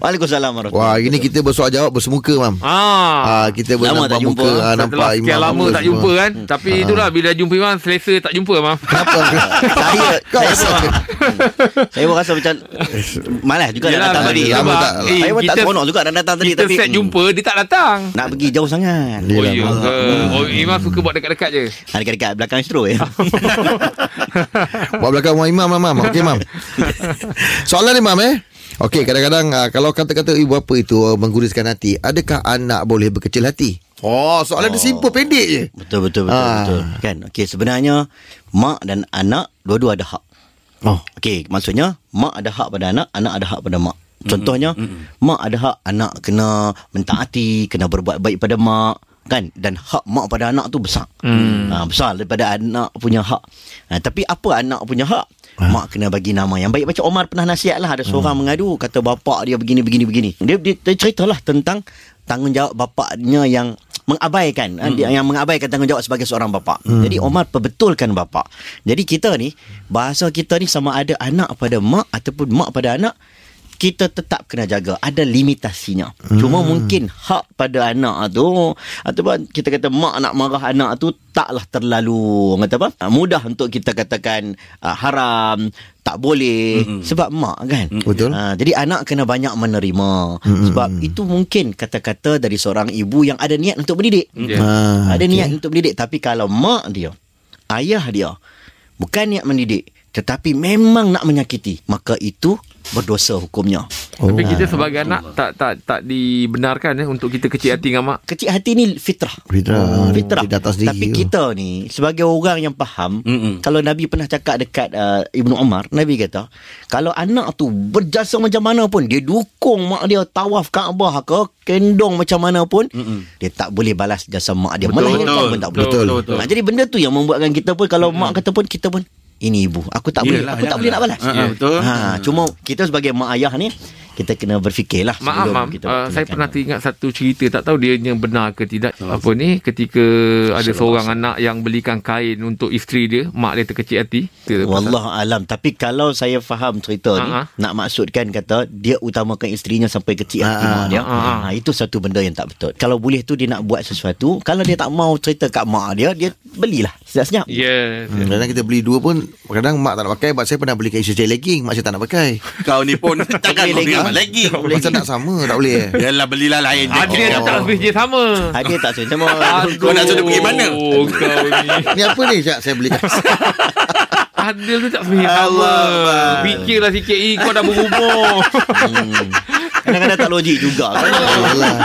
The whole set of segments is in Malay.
Waalaikumsalam warahmatullahi Wah, ini kita bersoal jawab bersemuka, Mam. Ah. Ah, kita Lama bernampak tak jumpa. muka ah, nampak Setelah sekian Imam lama tak semua. jumpa kan Tapi itulah Bila jumpa Imam Selesa tak jumpa Mam Kenapa? Saya Kau saya rasa pun, saya pun rasa macam malas juga nak Yelah, datang tadi. lama tak- eh, Saya pun tak seronok juga nak datang tadi Kita tapi set hmm, jumpa Dia tak datang nak pergi jauh sangat. Oh ya Mam. ke Oh Imam suka buat dekat-dekat je Ha, dekat-dekat belakang istro ya. Buat belakang rumah Imam, Mam. Mam. Okey, Mam. Soalan ni, Mam, eh. Okey, kadang-kadang ah, kalau kata-kata ibu apa itu ah, mengguruskan hati, adakah anak boleh berkecil hati? Oh, soalan dia simple, pendek je. betul betul betul Ah. betul. Kan? Okey, sebenarnya mak dan anak dua-dua ada hak. Oh. Okey, maksudnya mak ada hak pada anak, anak ada hak pada mak. Contohnya, mak ada hak anak kena mentaati, kena berbuat baik pada mak kan dan hak mak pada anak tu besar. Hmm. Ha, besar daripada anak punya hak. Ha, tapi apa anak punya hak? Mak kena bagi nama yang baik Macam Omar pernah nasihat lah Ada seorang mengadu Kata bapak dia begini begini begini Dia, dia, dia ceritalah tentang Tanggungjawab bapaknya yang Mengabaikan hmm. Yang mengabaikan tanggungjawab sebagai seorang bapa. Hmm. Jadi Omar perbetulkan bapa. Jadi kita ni Bahasa kita ni sama ada anak pada mak Ataupun mak pada anak kita tetap kena jaga ada limitasinya hmm. cuma mungkin hak pada anak tu ataupun kita kata mak nak marah anak tu taklah terlalu orang kata apa ah, mudah untuk kita katakan uh, haram tak boleh hmm. sebab mak kan Betul. uh, jadi anak kena banyak menerima hmm. sebab itu mungkin kata-kata dari seorang ibu yang ada niat untuk mendidik Ya. Ah, ada niat untuk mendidik tapi kalau mak dia ayah dia bukan niat mendidik tetapi memang nak menyakiti maka itu berdosa hukumnya Tapi kita sebagai anak Tak tak tak dibenarkan eh, Untuk kita kecil hati dengan mak kecil hati ni fitrah. Fitrah. Fitrah. Datang sendiri Tapi kita ni sebagai orang yang faham, Mm-mm. kalau Nabi pernah cakap dekat uh, Ibnu Umar, Nabi kata, kalau anak tu berjasa macam mana pun, dia dukung mak dia tawaf Kaabah ke, kendong macam mana pun, Mm-mm. dia tak boleh balas jasa mak dia. Betul, Melahirkan betul, pun tak boleh. betul, betul. Ha, jadi benda tu yang membuatkan kita pun kalau mak kata pun kita pun ini ibu, aku tak boleh, Yelah, aku tak boleh nak balas. Ha, ha, betul. Ha, cuma kita sebagai mak ayah ni kita kena berfikirlah Maaf sebelum mam. kita uh, Saya pernah teringat satu cerita. Tak tahu dia yang benar ke tidak. Apa ni? Ketika ada seorang anak Yang belikan kain Untuk isteri dia Mak dia terkecil hati. Wallah alam. Tapi kalau saya faham cerita ni Ha, ha. Nak maksudkan kata Dia utamakan isterinya Sampai kecil hati Ha, mak dia. ha, ha. ha, Itu satu benda yang tak betul. Kalau boleh tu dia nak buat sesuatu Kalau dia tak mau cerita kat mak dia Dia belilah. Senyap-senyap Yes. Hmm, kadang kita beli dua pun Kadang mak tak nak pakai Sebab saya pernah belikan isteri saya legging Mak saya tak nak pakai. Kau ni pun takkan kau lagi. beli lagi. Macam tak sama Tak boleh eh Yalah belilah lain je. Adil Oh. tak habis je sama Hadiah tak sama Kau nak suruh pergi mana? Oh, kau ni Ni apa ni Cak saya belikan Adil tu tak sebenarnya sama Allah. Fikirlah sikit Eh kau dah berumur hmm. Kadang-kadang tak logik juga kan? Alah.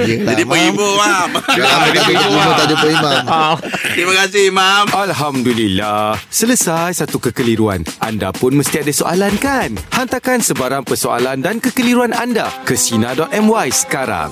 Dia lah, Jadi penghibur, Mam. Dia tak penghibur, jumpa Mam. tak jumpa imam Ah. Terima kasih, Mam. Alhamdulillah. Selesai satu kekeliruan. Anda pun mesti ada soalan kan? Hantarkan sebarang persoalan dan kekeliruan anda ke Sina.my sekarang.